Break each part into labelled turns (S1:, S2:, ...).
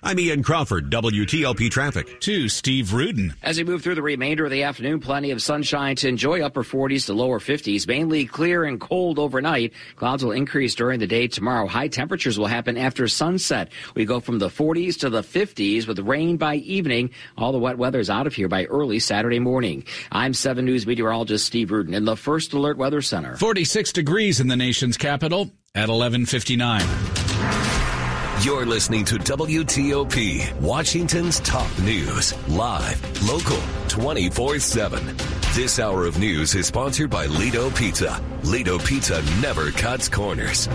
S1: I'm Ian Crawford, WTOP Traffic.
S2: To Steve Rudin.
S3: As we move through the remainder of the afternoon, plenty of sunshine to enjoy upper 40s to lower 50s, mainly clear and cold overnight. Clouds will increase during the day tomorrow. High temperatures will happen after sunset. We go from the 40s to the 50s with rain by evening. All the wet weather is out of here by early Saturday morning. I'm 7 News meteorologist Steve Rudin in the First Alert Weather Center.
S2: 46 degrees in the nation's capital at 1159.
S4: You're listening to WTOP, Washington's top news, live, local, 24 7. This hour of news is sponsored by Ledo Pizza. Ledo Pizza never cuts corners.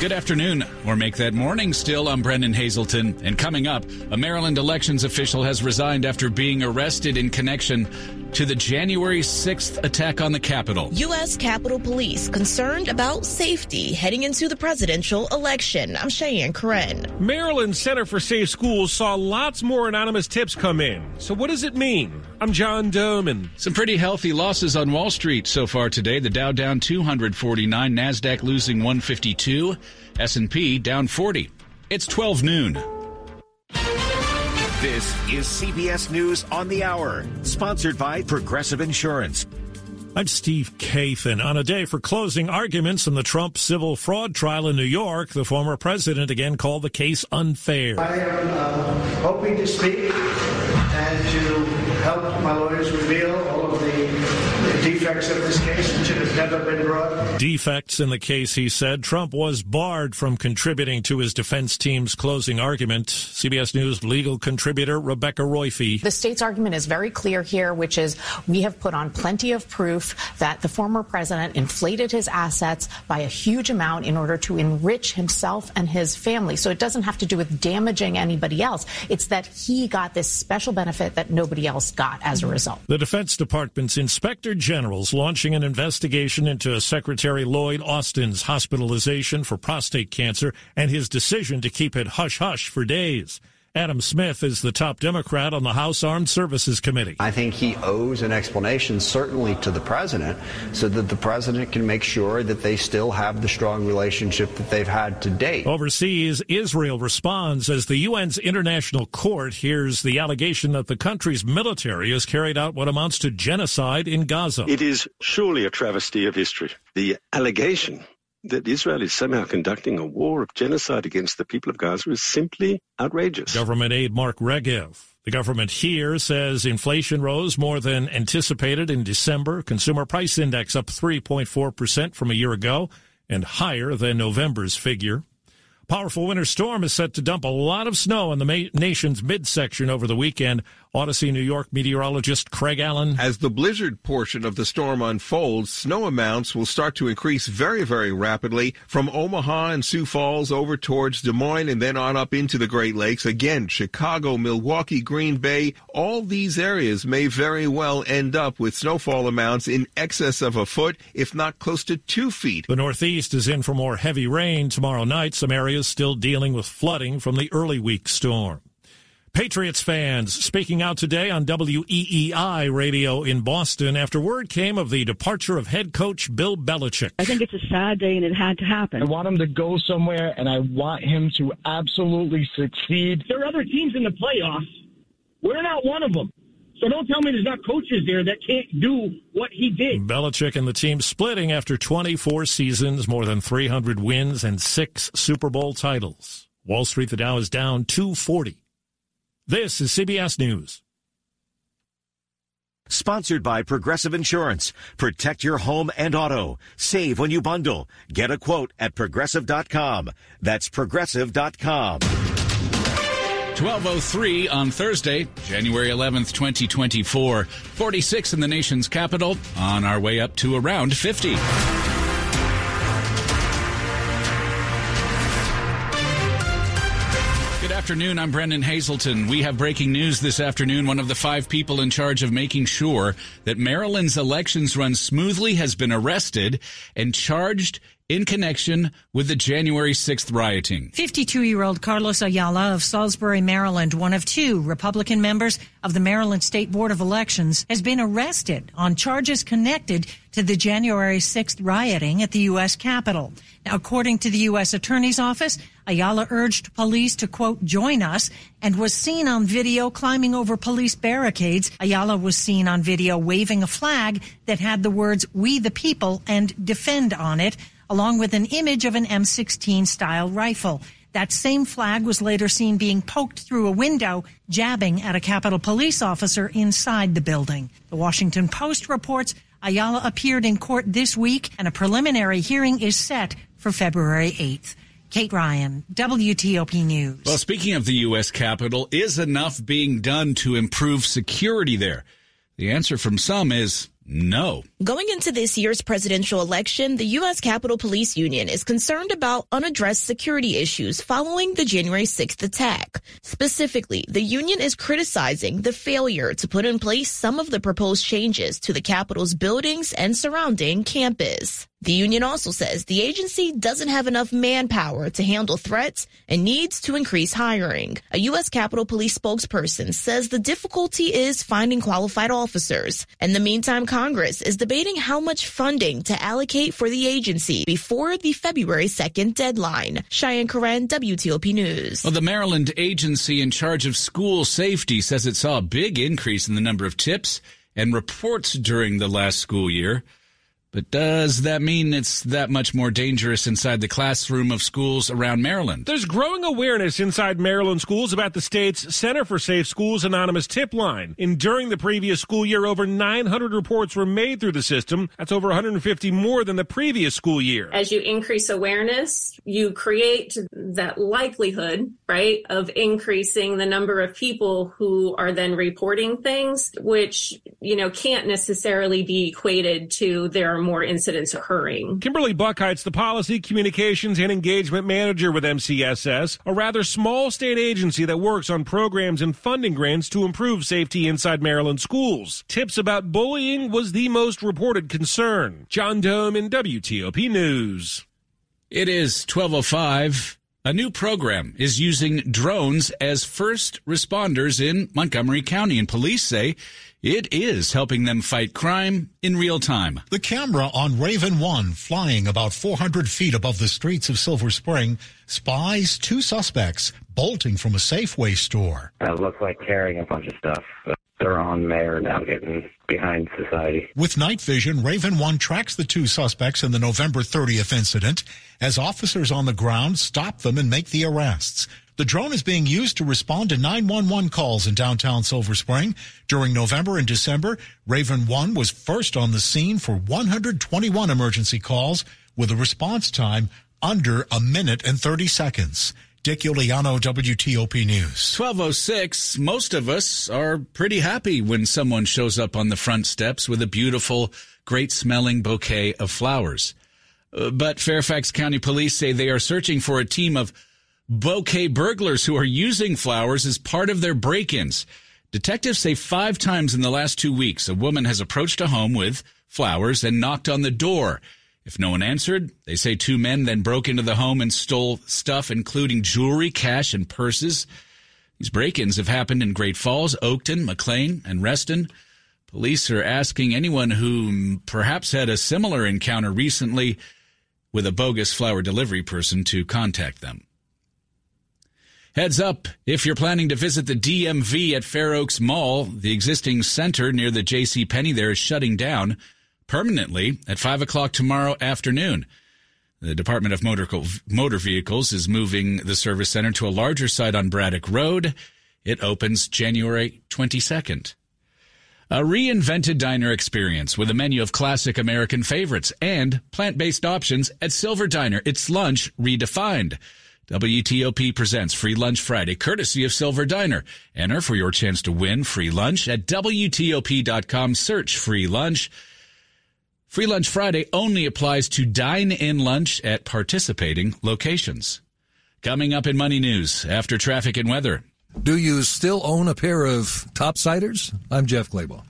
S2: Good afternoon, or make that morning still. I'm Brennan Haselton. And coming up, a Maryland elections official has resigned after being arrested in connection to the January 6th attack on the Capitol.
S5: U.S. Capitol Police concerned about safety heading into the presidential election. I'm Cheyenne Corin.
S6: Maryland Center for Safe Schools saw lots more anonymous tips come in. So what does it mean? I'm John Domen.
S2: Some pretty healthy losses on Wall Street so far today. The Dow down 249, Nasdaq losing 152, S&P down 40. It's 12 noon.
S7: This is CBS News on the Hour, sponsored by Progressive Insurance.
S8: I'm Steve Kathan. On a day for closing arguments in the Trump civil fraud trial in New York, the former president again called the case unfair.
S9: I am uh, hoping to speak and to help my lawyers reveal all of the defects of this case that should have never been brought.
S8: Defects in the case, he said. Trump was barred from contributing to his defense team's closing argument. CBS News legal contributor Rebecca Roiphe.
S10: The state's argument is very clear here, which is we have put on plenty of proof that the former president inflated his assets by a huge amount in order to enrich himself and his family. So it doesn't have to do with damaging anybody else. It's that he got this special benefit that nobody else got as a result.
S8: The Defense Department's Inspector generals launching an investigation into Secretary Lloyd Austin's hospitalization for prostate cancer and his decision to keep it hush hush for days. Adam Smith is the top Democrat on the House Armed Services Committee.
S11: I think he owes an explanation, certainly to the president, so that the president can make sure that they still have the strong relationship that they've had to date.
S8: Overseas, Israel responds as the UN's International Court hears the allegation that the country's military has carried out what amounts to genocide in Gaza.
S12: It is surely a travesty of history. The allegation that Israel is somehow conducting a war of genocide against the people of Gaza is simply outrageous.
S8: Government aide Mark Regev. The government here says inflation rose more than anticipated in December. Consumer price index up 3.4% from a year ago and higher than November's figure. Powerful winter storm is set to dump a lot of snow in the ma- nation's midsection over the weekend. Odyssey, New York meteorologist Craig Allen.
S13: As the blizzard portion of the storm unfolds, snow amounts will start to increase very, very rapidly from Omaha and Sioux Falls over towards Des Moines and then on up into the Great Lakes. Again, Chicago, Milwaukee, Green Bay, all these areas may very well end up with snowfall amounts in excess of a foot, if not close to two feet.
S8: The Northeast is in for more heavy rain tomorrow night. Some areas still dealing with flooding from the early week storm. Patriots fans speaking out today on WEEI radio in Boston after word came of the departure of head coach Bill Belichick.
S14: I think it's a sad day and it had to happen.
S15: I want him to go somewhere and I want him to absolutely succeed.
S16: There are other teams in the playoffs. We're not one of them. So don't tell me there's not coaches there that can't do what he did.
S8: Belichick and the team splitting after 24 seasons, more than 300 wins, and six Super Bowl titles. Wall Street, the Dow is down 240. This is CBS News.
S7: Sponsored by Progressive Insurance. Protect your home and auto. Save when you bundle. Get a quote at progressive.com. That's progressive.com.
S2: 1203 on Thursday, January 11th, 2024. 46 in the nation's capital, on our way up to around 50. Good afternoon. I'm Brennan Haselton. We have breaking news this afternoon. One of the five people in charge of making sure that Maryland's elections run smoothly has been arrested and charged in connection with the January 6th rioting.
S17: 52 year old Carlos Ayala of Salisbury, Maryland, one of two Republican members of the Maryland State Board of Elections, has been arrested on charges connected to the January 6th rioting at the U.S. Capitol. Now, according to the U.S. Attorney's Office, Ayala urged police to, quote, join us and was seen on video climbing over police barricades. Ayala was seen on video waving a flag that had the words, we the people and defend on it along with an image of an M16 style rifle. That same flag was later seen being poked through a window, jabbing at a Capitol police officer inside the building. The Washington Post reports Ayala appeared in court this week and a preliminary hearing is set for February 8th. Kate Ryan, WTOP News.
S2: Well, speaking of the U.S. Capitol, is enough being done to improve security there? The answer from some is no.
S5: Going into this year's presidential election, the U.S. Capitol Police Union is concerned about unaddressed security issues following the January 6th attack. Specifically, the union is criticizing the failure to put in place some of the proposed changes to the Capitol's buildings and surrounding campus. The union also says the agency doesn't have enough manpower to handle threats and needs to increase hiring. A U.S. Capitol Police spokesperson says the difficulty is finding qualified officers. In the meantime, Congress is debating how much funding to allocate for the agency before the February 2nd deadline. Cheyenne Corin, WTOP News.
S2: Well, the Maryland agency in charge of school safety says it saw a big increase in the number of tips and reports during the last school year. But does that mean it's that much more dangerous inside the classroom of schools around Maryland?
S6: There's growing awareness inside Maryland schools about the state's Center for Safe Schools anonymous tip line. And during the previous school year, over 900 reports were made through the system. That's over 150 more than the previous school year.
S18: As you increase awareness, you create that likelihood, right, of increasing the number of people who are then reporting things, which, you know, can't necessarily be equated to their more incidents occurring.
S6: Kimberly Buckheit's the Policy, Communications, and Engagement Manager with MCSS, a rather small state agency that works on programs and funding grants to improve safety inside Maryland schools. Tips about bullying was the most reported concern. John Domen WTOP News.
S2: It is 1205. A new program is using drones as first responders in Montgomery County, and police say it is helping them fight crime in real time.
S19: The camera on Raven 1, flying about 400 feet above the streets of Silver Spring, spies two suspects bolting from a Safeway store.
S20: That looked like carrying a bunch of stuff. They're on there now getting behind society.
S19: With night vision, Raven 1 tracks the two suspects in the November 30th incident as officers on the ground stop them and make the arrests. The drone is being used to respond to 911 calls in downtown Silver Spring. During November and December, Raven 1 was first on the scene for 121 emergency calls with a response time under a minute and 30 seconds. Dick Uliano, WTOP News.
S2: 1206. Most of us are pretty happy when someone shows up on the front steps with a beautiful, great smelling bouquet of flowers. Uh, but Fairfax County Police say they are searching for a team of bouquet burglars who are using flowers as part of their break-ins. Detectives say five times in the last two weeks, a woman has approached a home with flowers and knocked on the door. If no one answered, they say two men then broke into the home and stole stuff, including jewelry, cash, and purses. These break-ins have happened in Great Falls, Oakton, McLean, and Reston. Police are asking anyone who perhaps had a similar encounter recently with a bogus flower delivery person to contact them. Heads up, if you're planning to visit the DMV at Fair Oaks Mall, the existing center near the J.C. Penney there is shutting down permanently at 5 o'clock tomorrow afternoon. The Department of Motor, Motor Vehicles is moving the service center to a larger site on Braddock Road. It opens January 22nd. A reinvented diner experience with a menu of classic American favorites and plant-based options at Silver Diner. It's lunch redefined. WTOP presents Free Lunch Friday, courtesy of Silver Diner. Enter for your chance to win free lunch at WTOP.com. Search free lunch. Free Lunch Friday only applies to dine in lunch at participating locations. Coming up in Money News after traffic and weather.
S21: Do you still own a pair of topsiders? I'm Jeff Clabaugh.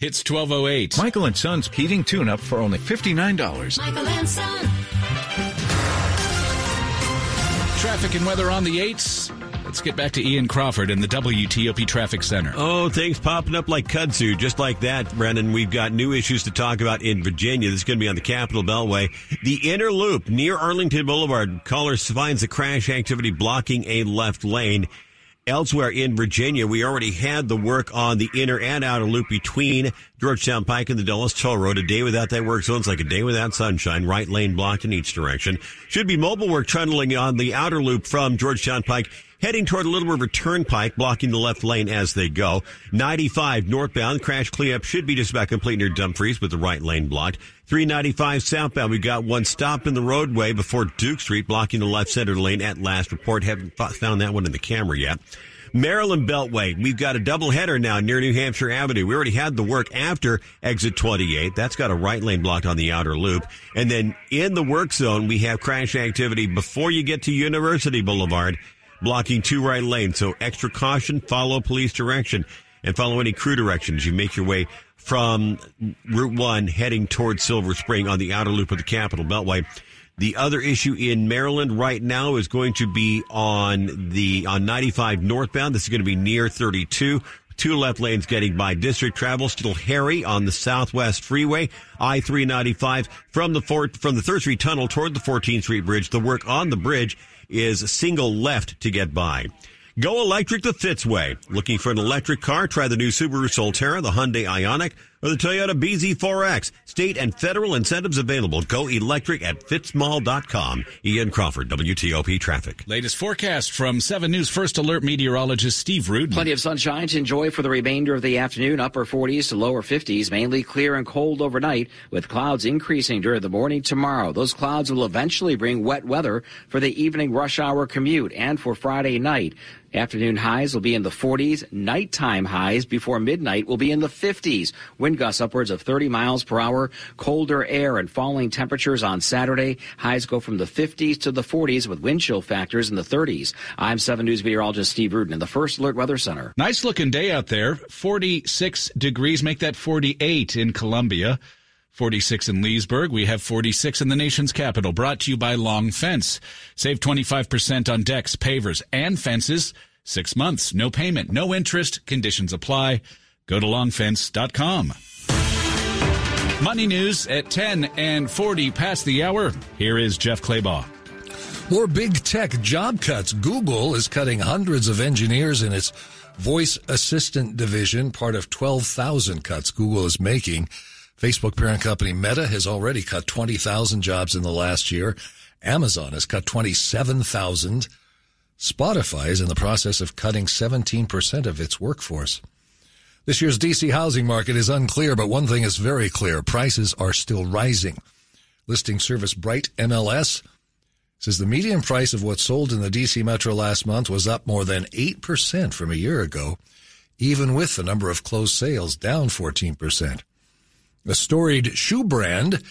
S2: It's 1208.
S10: Michael and Son's heating tune up for only $59.
S22: Michael and Son.
S2: Traffic and weather on the 8s. Let's get back to Ian Crawford in the WTOP Traffic Center.
S1: Oh, things popping up like kudzu, just like that, Brennan. We've got new issues to talk about in Virginia. This is going to be on the Capitol Beltway. The inner loop near Arlington Boulevard. Caller finds the crash activity blocking a left lane. Elsewhere in Virginia, we already had the work on the inner and outer loop between Georgetown Pike and the Dulles Toll Road. A day without that work zone's like a day without sunshine. Right lane blocked in each direction. Should be mobile work tunneling on the outer loop from Georgetown Pike heading toward Little River Turnpike, blocking the left lane as they go. 95 northbound, crash cleanup should be just about complete near Dumfries with the right lane blocked. 395 southbound, we got one stopped in the roadway before Duke Street, blocking the left center lane at last report. Haven't found that one in the camera yet. Maryland Beltway, we've got a double header now near New Hampshire Avenue. We already had the work after exit 28. That's got a right lane blocked on the outer loop. And then in the work zone, we have crash activity before you get to University Boulevard blocking two right lanes. So extra caution, follow police direction and follow any crew directions. You make your way from Route 1 heading towards Silver Spring on the outer loop of the Capitol Beltway. The other issue in Maryland right now is going to be on the on 95 northbound. This is going to be near 32. Two left lanes getting by district travel. Still hairy on the Southwest Freeway. I-395 from the fourth, from the 3rd Street Tunnel toward the 14th Street Bridge. The work on the bridge is single left to get by. Go electric the Fitzway. Looking for an electric car? Try the new Subaru Solterra, the Hyundai Ioniq, or the Toyota BZ4X. State and federal incentives available. Go electric at fitzmall.com. Ian Crawford, WTOP Traffic.
S2: Latest forecast from 7 News First Alert meteorologist Steve Rudin.
S3: Plenty of sunshine to enjoy for the remainder of the afternoon. Upper 40s to lower 50s, mainly clear and cold overnight, with clouds increasing during the morning tomorrow. Those clouds will eventually bring wet weather for the evening rush hour commute and for Friday night. Afternoon highs will be in the 40s. Nighttime highs before midnight will be in the 50s. Wind gusts upwards of 30 miles per hour. Colder air and falling temperatures on Saturday. Highs go from the 50s to the 40s with wind chill factors in the 30s. I'm 7 News meteorologist Steve Rudin in the First Alert Weather Center.
S2: Nice looking day out there. 46 degrees. Make that 48 in Columbia. 46 in Leesburg. We have 46 in the nation's capital. Brought to you by Long Fence. Save 25% on decks, pavers, and fences. Six months, no payment, no interest. Conditions apply. Go to longfence.com. Money news at 10 and 40 past the hour. Here is Jeff Clabaugh.
S21: More big tech job cuts. Google is cutting hundreds of engineers in its voice assistant division, part of 12,000 cuts Google is making. Facebook parent company Meta has already cut 20,000 jobs in the last year. Amazon has cut 27,000. Spotify is in the process of cutting 17% of its workforce. This year's DC housing market is unclear, but one thing is very clear. Prices are still rising. Listing service Bright MLS says the median price of what sold in the DC metro last month was up more than 8% from a year ago, even with the number of closed sales down 14%. A storied shoe brand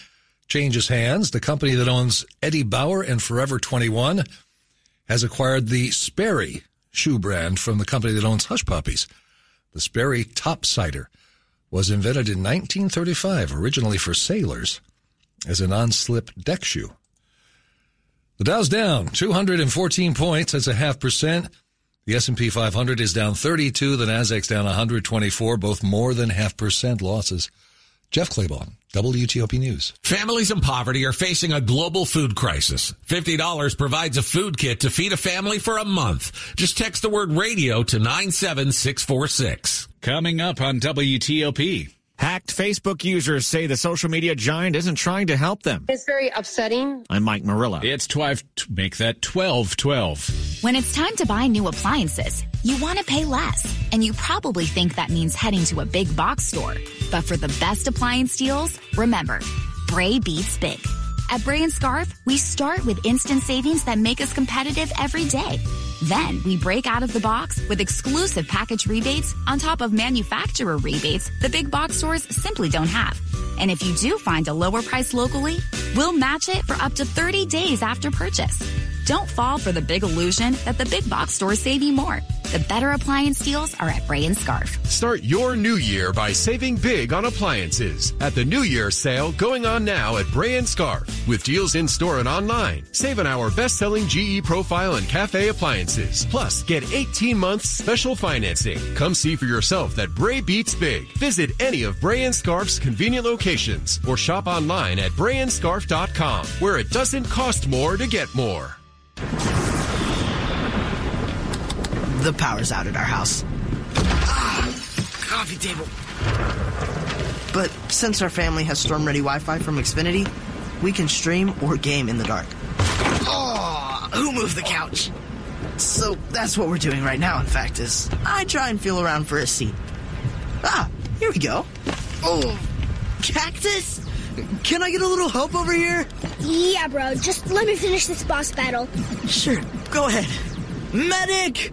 S21: changes hands. The company that owns Eddie Bauer and Forever 21 has acquired the Sperry shoe brand from the company that owns Hush Puppies. The Sperry Top Sider was invented in 1935, originally for sailors, as a non-slip deck shoe. The Dow's down 214 points. That's a half percent. The S&P 500 is down 32. The Nasdaq's down 124, both more than half percent losses. Jeff Clabaugh, WTOP News.
S23: Families in poverty are facing a global food crisis. $50 provides a food kit to feed a family for a month. Just text the word radio to 97646.
S2: Coming up on WTOP.
S10: Hacked Facebook users say the social media giant isn't trying to help them.
S22: It's very upsetting.
S10: I'm Mike Murillo.
S2: It's 12, make that 12 12.
S24: When it's time to buy new appliances, you want to pay less. And you probably think that means heading to a big box store. But for the best appliance deals, remember, Bray beats big. At Bray and Scarff, we start with instant savings that make us competitive every day. Then we break out of the box with exclusive package rebates on top of manufacturer rebates the big box stores simply don't have. And if you do find a lower price locally, we'll match it for up to 30 days after purchase. Don't fall for the big illusion that the big box stores save you more. The better appliance deals are at Bray and Scarff.
S25: Start your new year by saving big on appliances at the New Year sale going on now at Bray and Scarff. With deals in store and online, save on our best-selling GE Profile and Cafe appliances. Plus, get 18 months special financing. Come see for yourself that Bray beats big. Visit any of Bray and Scarff's convenient locations or shop online at brayandscarff.com where it doesn't cost more to get more.
S16: The power's out at our house. Ah, coffee table. But since our family has storm ready Wi Fi from Xfinity, we can stream or game in the dark. Oh, who moved the couch? So that's what we're doing right now, in fact, is I try and feel around for a seat. Ah, here we go. Oh, cactus? Can I get a little help over here?
S26: Yeah, bro. Just let me finish this boss battle.
S16: Sure, go ahead. Medic!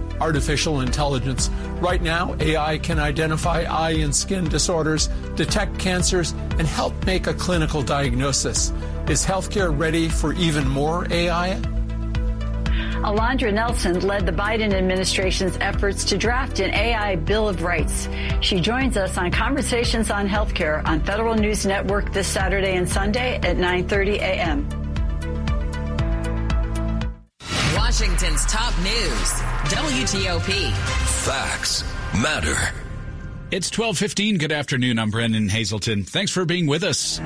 S22: artificial intelligence. Right now, AI can identify eye and skin disorders, detect cancers, and help make a clinical diagnosis. Is healthcare ready for even more AI?
S27: Alondra Nelson led the Biden administration's efforts to draft an AI Bill of Rights. She joins us on Conversations on Healthcare on Federal News Network this Saturday and Sunday at 9:30 a.m.
S28: Washington's top news, WTOP.
S2: Facts matter. It's 12:15. Good afternoon. I'm Brennan Haselton. Thanks for being with us.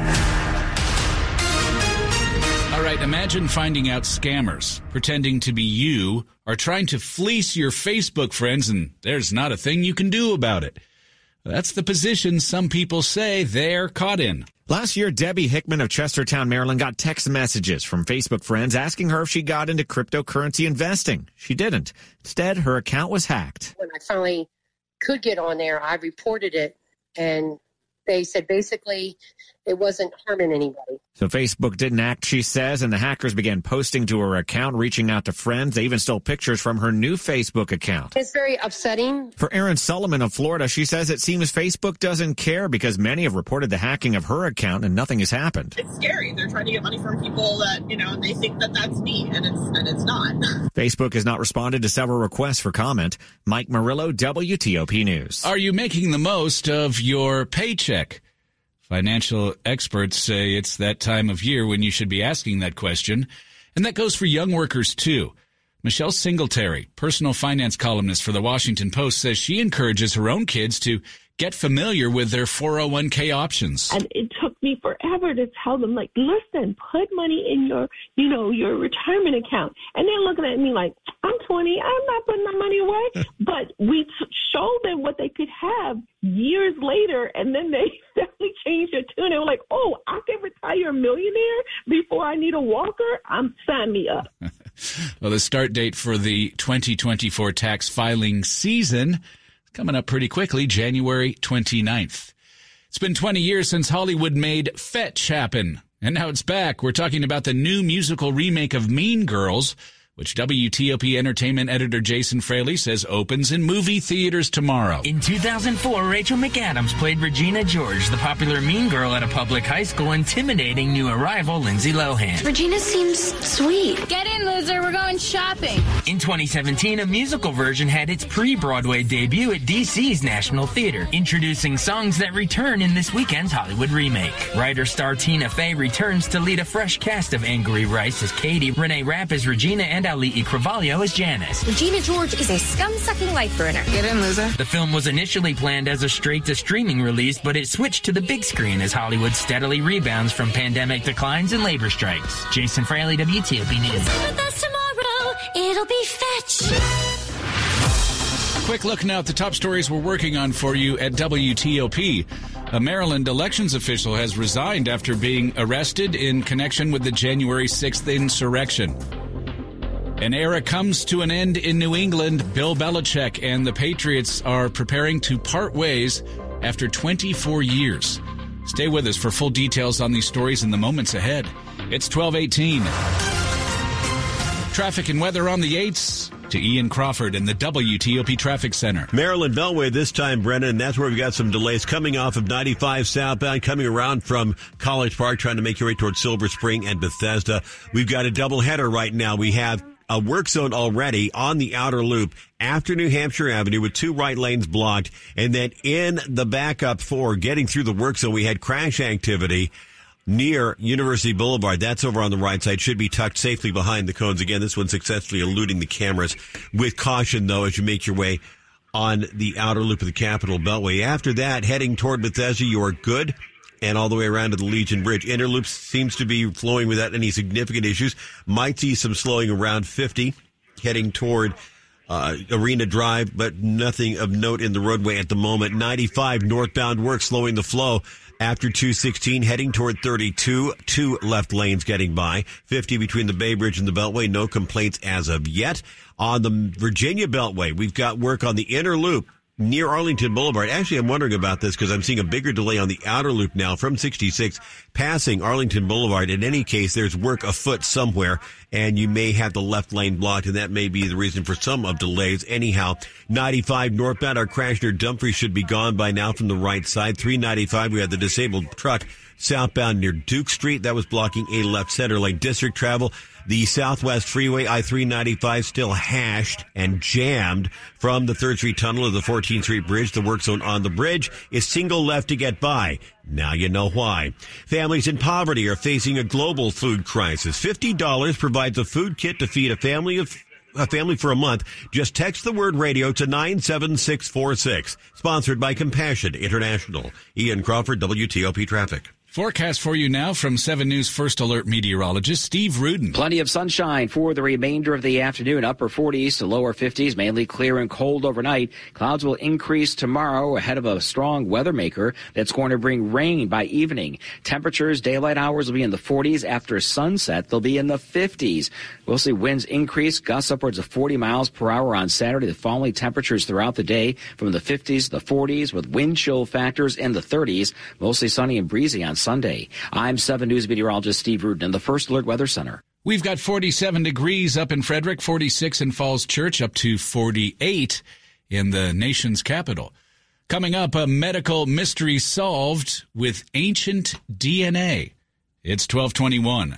S2: All right, imagine finding out scammers pretending to be you are trying to fleece your Facebook friends and there's not a thing you can do about it. That's the position some people say they're caught in.
S10: Last year, Debbie Hickman of Chestertown, Maryland got text messages from Facebook friends asking her if she got into cryptocurrency investing. She didn't. Instead, her account was hacked.
S29: When I finally could get on there, I reported it and they said basically it wasn't harming anybody.
S10: So Facebook didn't act, she says, and the hackers began posting to her account, reaching out to friends. They even stole pictures from her new Facebook account.
S29: It's very upsetting.
S10: For Erin Solomon of Florida, she says it seems Facebook doesn't care because many have reported the hacking of her account and nothing has happened.
S30: It's scary. They're trying to get money from people that, you know, they think that that's me and it's, and it's not.
S10: Facebook has not responded to several requests for comment. Mike Murillo, WTOP News.
S2: Are you making the most of your paycheck? Financial experts say it's that time of year when you should be asking that question. And that goes for young workers too. Michelle Singletary, personal finance columnist for the Washington Post, says she encourages her own kids to get familiar with their 401k options.
S31: And it took me forever to tell them, like, listen, put money in your, you know, your retirement account. And they're looking at me like, I'm 20, I'm not putting my money away. but we t- showed them what they could have years later, and then they definitely changed their tune. They were like, oh, I can retire a millionaire before I need a walker. I'm sign me up.
S2: well, the start date for the 2024 tax filing season is coming up pretty quickly, January 29th. It's been 20 years since Hollywood made Fetch happen, and now it's back. We're talking about the new musical remake of Mean Girls, which WTOP Entertainment editor Jason Fraley says opens in movie theaters tomorrow.
S32: In 2004, Rachel McAdams played Regina George, the popular mean girl at a public high school, intimidating new arrival Lindsay Lohan.
S26: Regina seems sweet.
S33: Get in, loser. We're going shopping.
S32: In 2017, a musical version had its pre-Broadway debut at DC's National Theater, introducing songs that return in this weekend's Hollywood remake. Writer star Tina Fey returns to lead a fresh cast of Angourie Rice as Cady, Renee Rapp as Regina, and Auli'i Cravalho as Janis.
S26: Regina George is a scum-sucking life burner.
S32: Get in, loser. The film was initially planned as a straight-to-streaming release, but it switched to the big screen as Hollywood steadily rebounds from pandemic declines and labor strikes. Jason Fraley, WTOP News.
S26: With us tomorrow, it'll be fetch.
S2: Quick look now at the top stories we're working on for you at WTOP. A Maryland elections official has resigned after being arrested in connection with the January 6th insurrection. An era comes to an end in New England. Bill Belichick and the Patriots are preparing to part ways after 24 years. Stay with us for full details on these stories in the moments ahead. It's 1218. Traffic and weather on the 8s to Ian Crawford in the WTOP Traffic Center.
S1: Maryland Beltway this time, Brennan. That's where we've got some delays coming off of 95 southbound, coming around from College Park, trying to make your way towards Silver Spring and Bethesda. We've got a double header right now. We have a work zone already on the outer loop after New Hampshire Avenue with two right lanes blocked. And then in the backup for getting through the work zone, we had crash activity near University Boulevard. That's over on the right side. Should be tucked safely behind the cones. Again, this one successfully eluding the cameras. With caution, though, as you make your way on the outer loop of the Capitol Beltway. After that, heading toward Bethesda, you are good. And all the way around to the Legion Bridge. Interloop seems to be flowing without any significant issues. Might see some slowing around 50, heading toward uh, Arena Drive, but nothing of note in the roadway at the moment. 95 northbound work slowing the flow after 216 heading toward 32 two left lanes getting by 50 between the bay bridge and the beltway no complaints as of yet on the virginia beltway we've got work on the inner loop near Arlington Boulevard. Actually, I'm wondering about this because I'm seeing a bigger delay on the outer loop now from 66 passing Arlington Boulevard. In any case, there's work afoot somewhere and you may have the left lane blocked and that may be the reason for some of delays. Anyhow, 95 northbound, our crash near Dumfries should be gone by now from the right side. 395, we had the disabled truck southbound near Duke Street. That was blocking a left center lane district travel. The Southwest Freeway I-395 still hashed and jammed from the 3rd Street Tunnel to the 14th Street Bridge. The work zone on the bridge is single left to get by. Now you know why. Families in poverty are facing a global food crisis. $50 provides a food kit to feed a family of a family for a month, just text the word radio to 97646. Sponsored by Compassion International. Ian Crawford, WTOP Traffic.
S2: Forecast for you now from 7 News First Alert meteorologist Steve Rudin.
S3: Plenty of sunshine for the remainder of the afternoon. Upper 40s to lower 50s, mainly clear and cold overnight. Clouds will increase tomorrow ahead of a strong weather maker that's going to bring rain by evening. Temperatures, daylight hours will be in the 40s. After sunset, they'll be in the 50s. We'll see winds increase, gusts upwards of 40 miles per hour on Saturday. The falling temperatures throughout the day from the 50s to the 40s with wind chill factors in the 30s. Mostly sunny and breezy on Sunday. I'm 7 News meteorologist Steve Rudin in the First Alert Weather Center.
S2: We've got 47 degrees up in Frederick, 46 in Falls Church, up to 48 in the nation's capital. Coming up, a medical mystery solved with ancient DNA. It's 1221.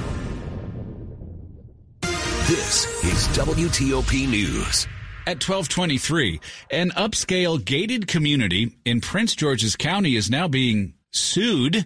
S4: This is WTOP News.
S2: At 1223, an upscale gated community in Prince George's County is now being sued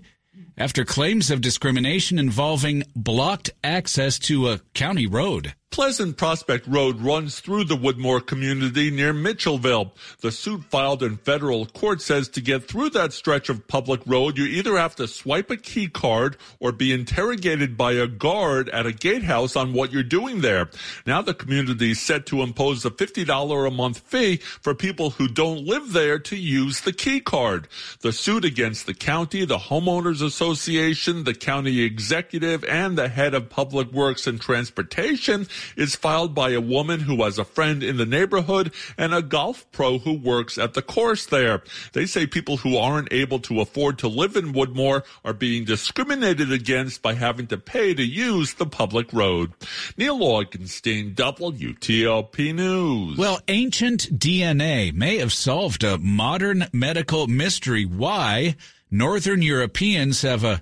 S2: after claims of discrimination involving blocked access to a county road.
S34: Pleasant Prospect Road runs through the Woodmore community near Mitchellville. The suit filed in federal court says to get through that stretch of public road, you either have to swipe a key card or be interrogated by a guard at a gatehouse on what you're doing there. Now the community is set to impose a $50 a month fee for people who don't live there to use the key card. The suit against the county, the homeowners association, the county executive, and the head of public works and transportation is filed by a woman who has a friend in the neighborhood and a golf pro who works at the course there. They say people who aren't able to afford to live in Woodmore are being discriminated against by having to pay to use the public road. Neil Augenstein, WTOP News.
S2: Well, ancient DNA may have solved a modern medical mystery. Why Northern Europeans have a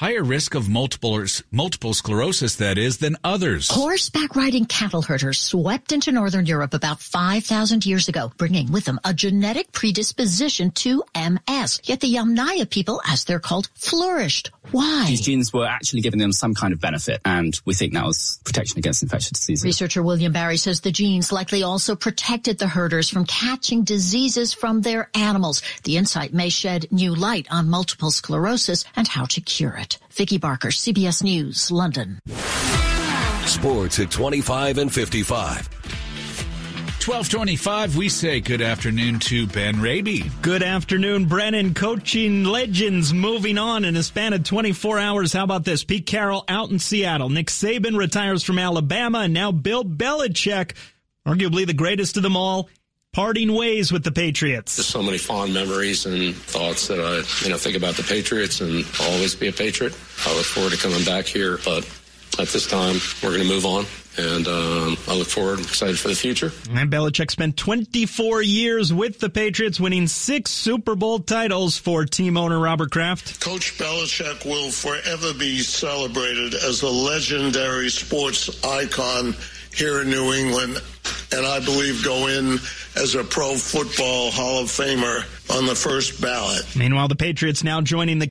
S2: higher risk of multiple multiple sclerosis that is than others.
S35: Horseback riding cattle herders swept into northern Europe about 5,000 years ago, bringing with them a genetic predisposition to MS. Yet the Yamnaya people, as they're called, flourished. Why?
S36: These genes were actually giving them some kind of benefit, and we think that was protection against infectious diseases.
S35: Researcher William Barrie says the genes likely also protected the herders from catching diseases from their animals. The insight may shed new light on multiple sclerosis and how to cure it. Vicki Barker, CBS News, London.
S4: Sports at 25 and 55.
S2: 1225, we say good afternoon to Ben Raby.
S14: Good afternoon, Brennan. Coaching legends moving on in a span of 24 hours. How about this? Pete Carroll out in Seattle. Nick Saban retires from Alabama, and now Bill Belichick, arguably the greatest of them all, parting ways with the Patriots.
S37: Just so many fond memories and thoughts that I, you know, think about the Patriots and I'll always be a Patriot. I look forward to coming back here, but at this time, we're going to move on. And um, I look forward, excited for the future.
S14: And Belichick spent 24 years with the Patriots, winning six Super Bowl titles for team owner Robert Kraft.
S38: Coach Belichick will forever be celebrated as a legendary sports icon here in New England, and I believe go in as a Pro Football Hall of Famer on the first ballot.
S14: Meanwhile, the Patriots now joining the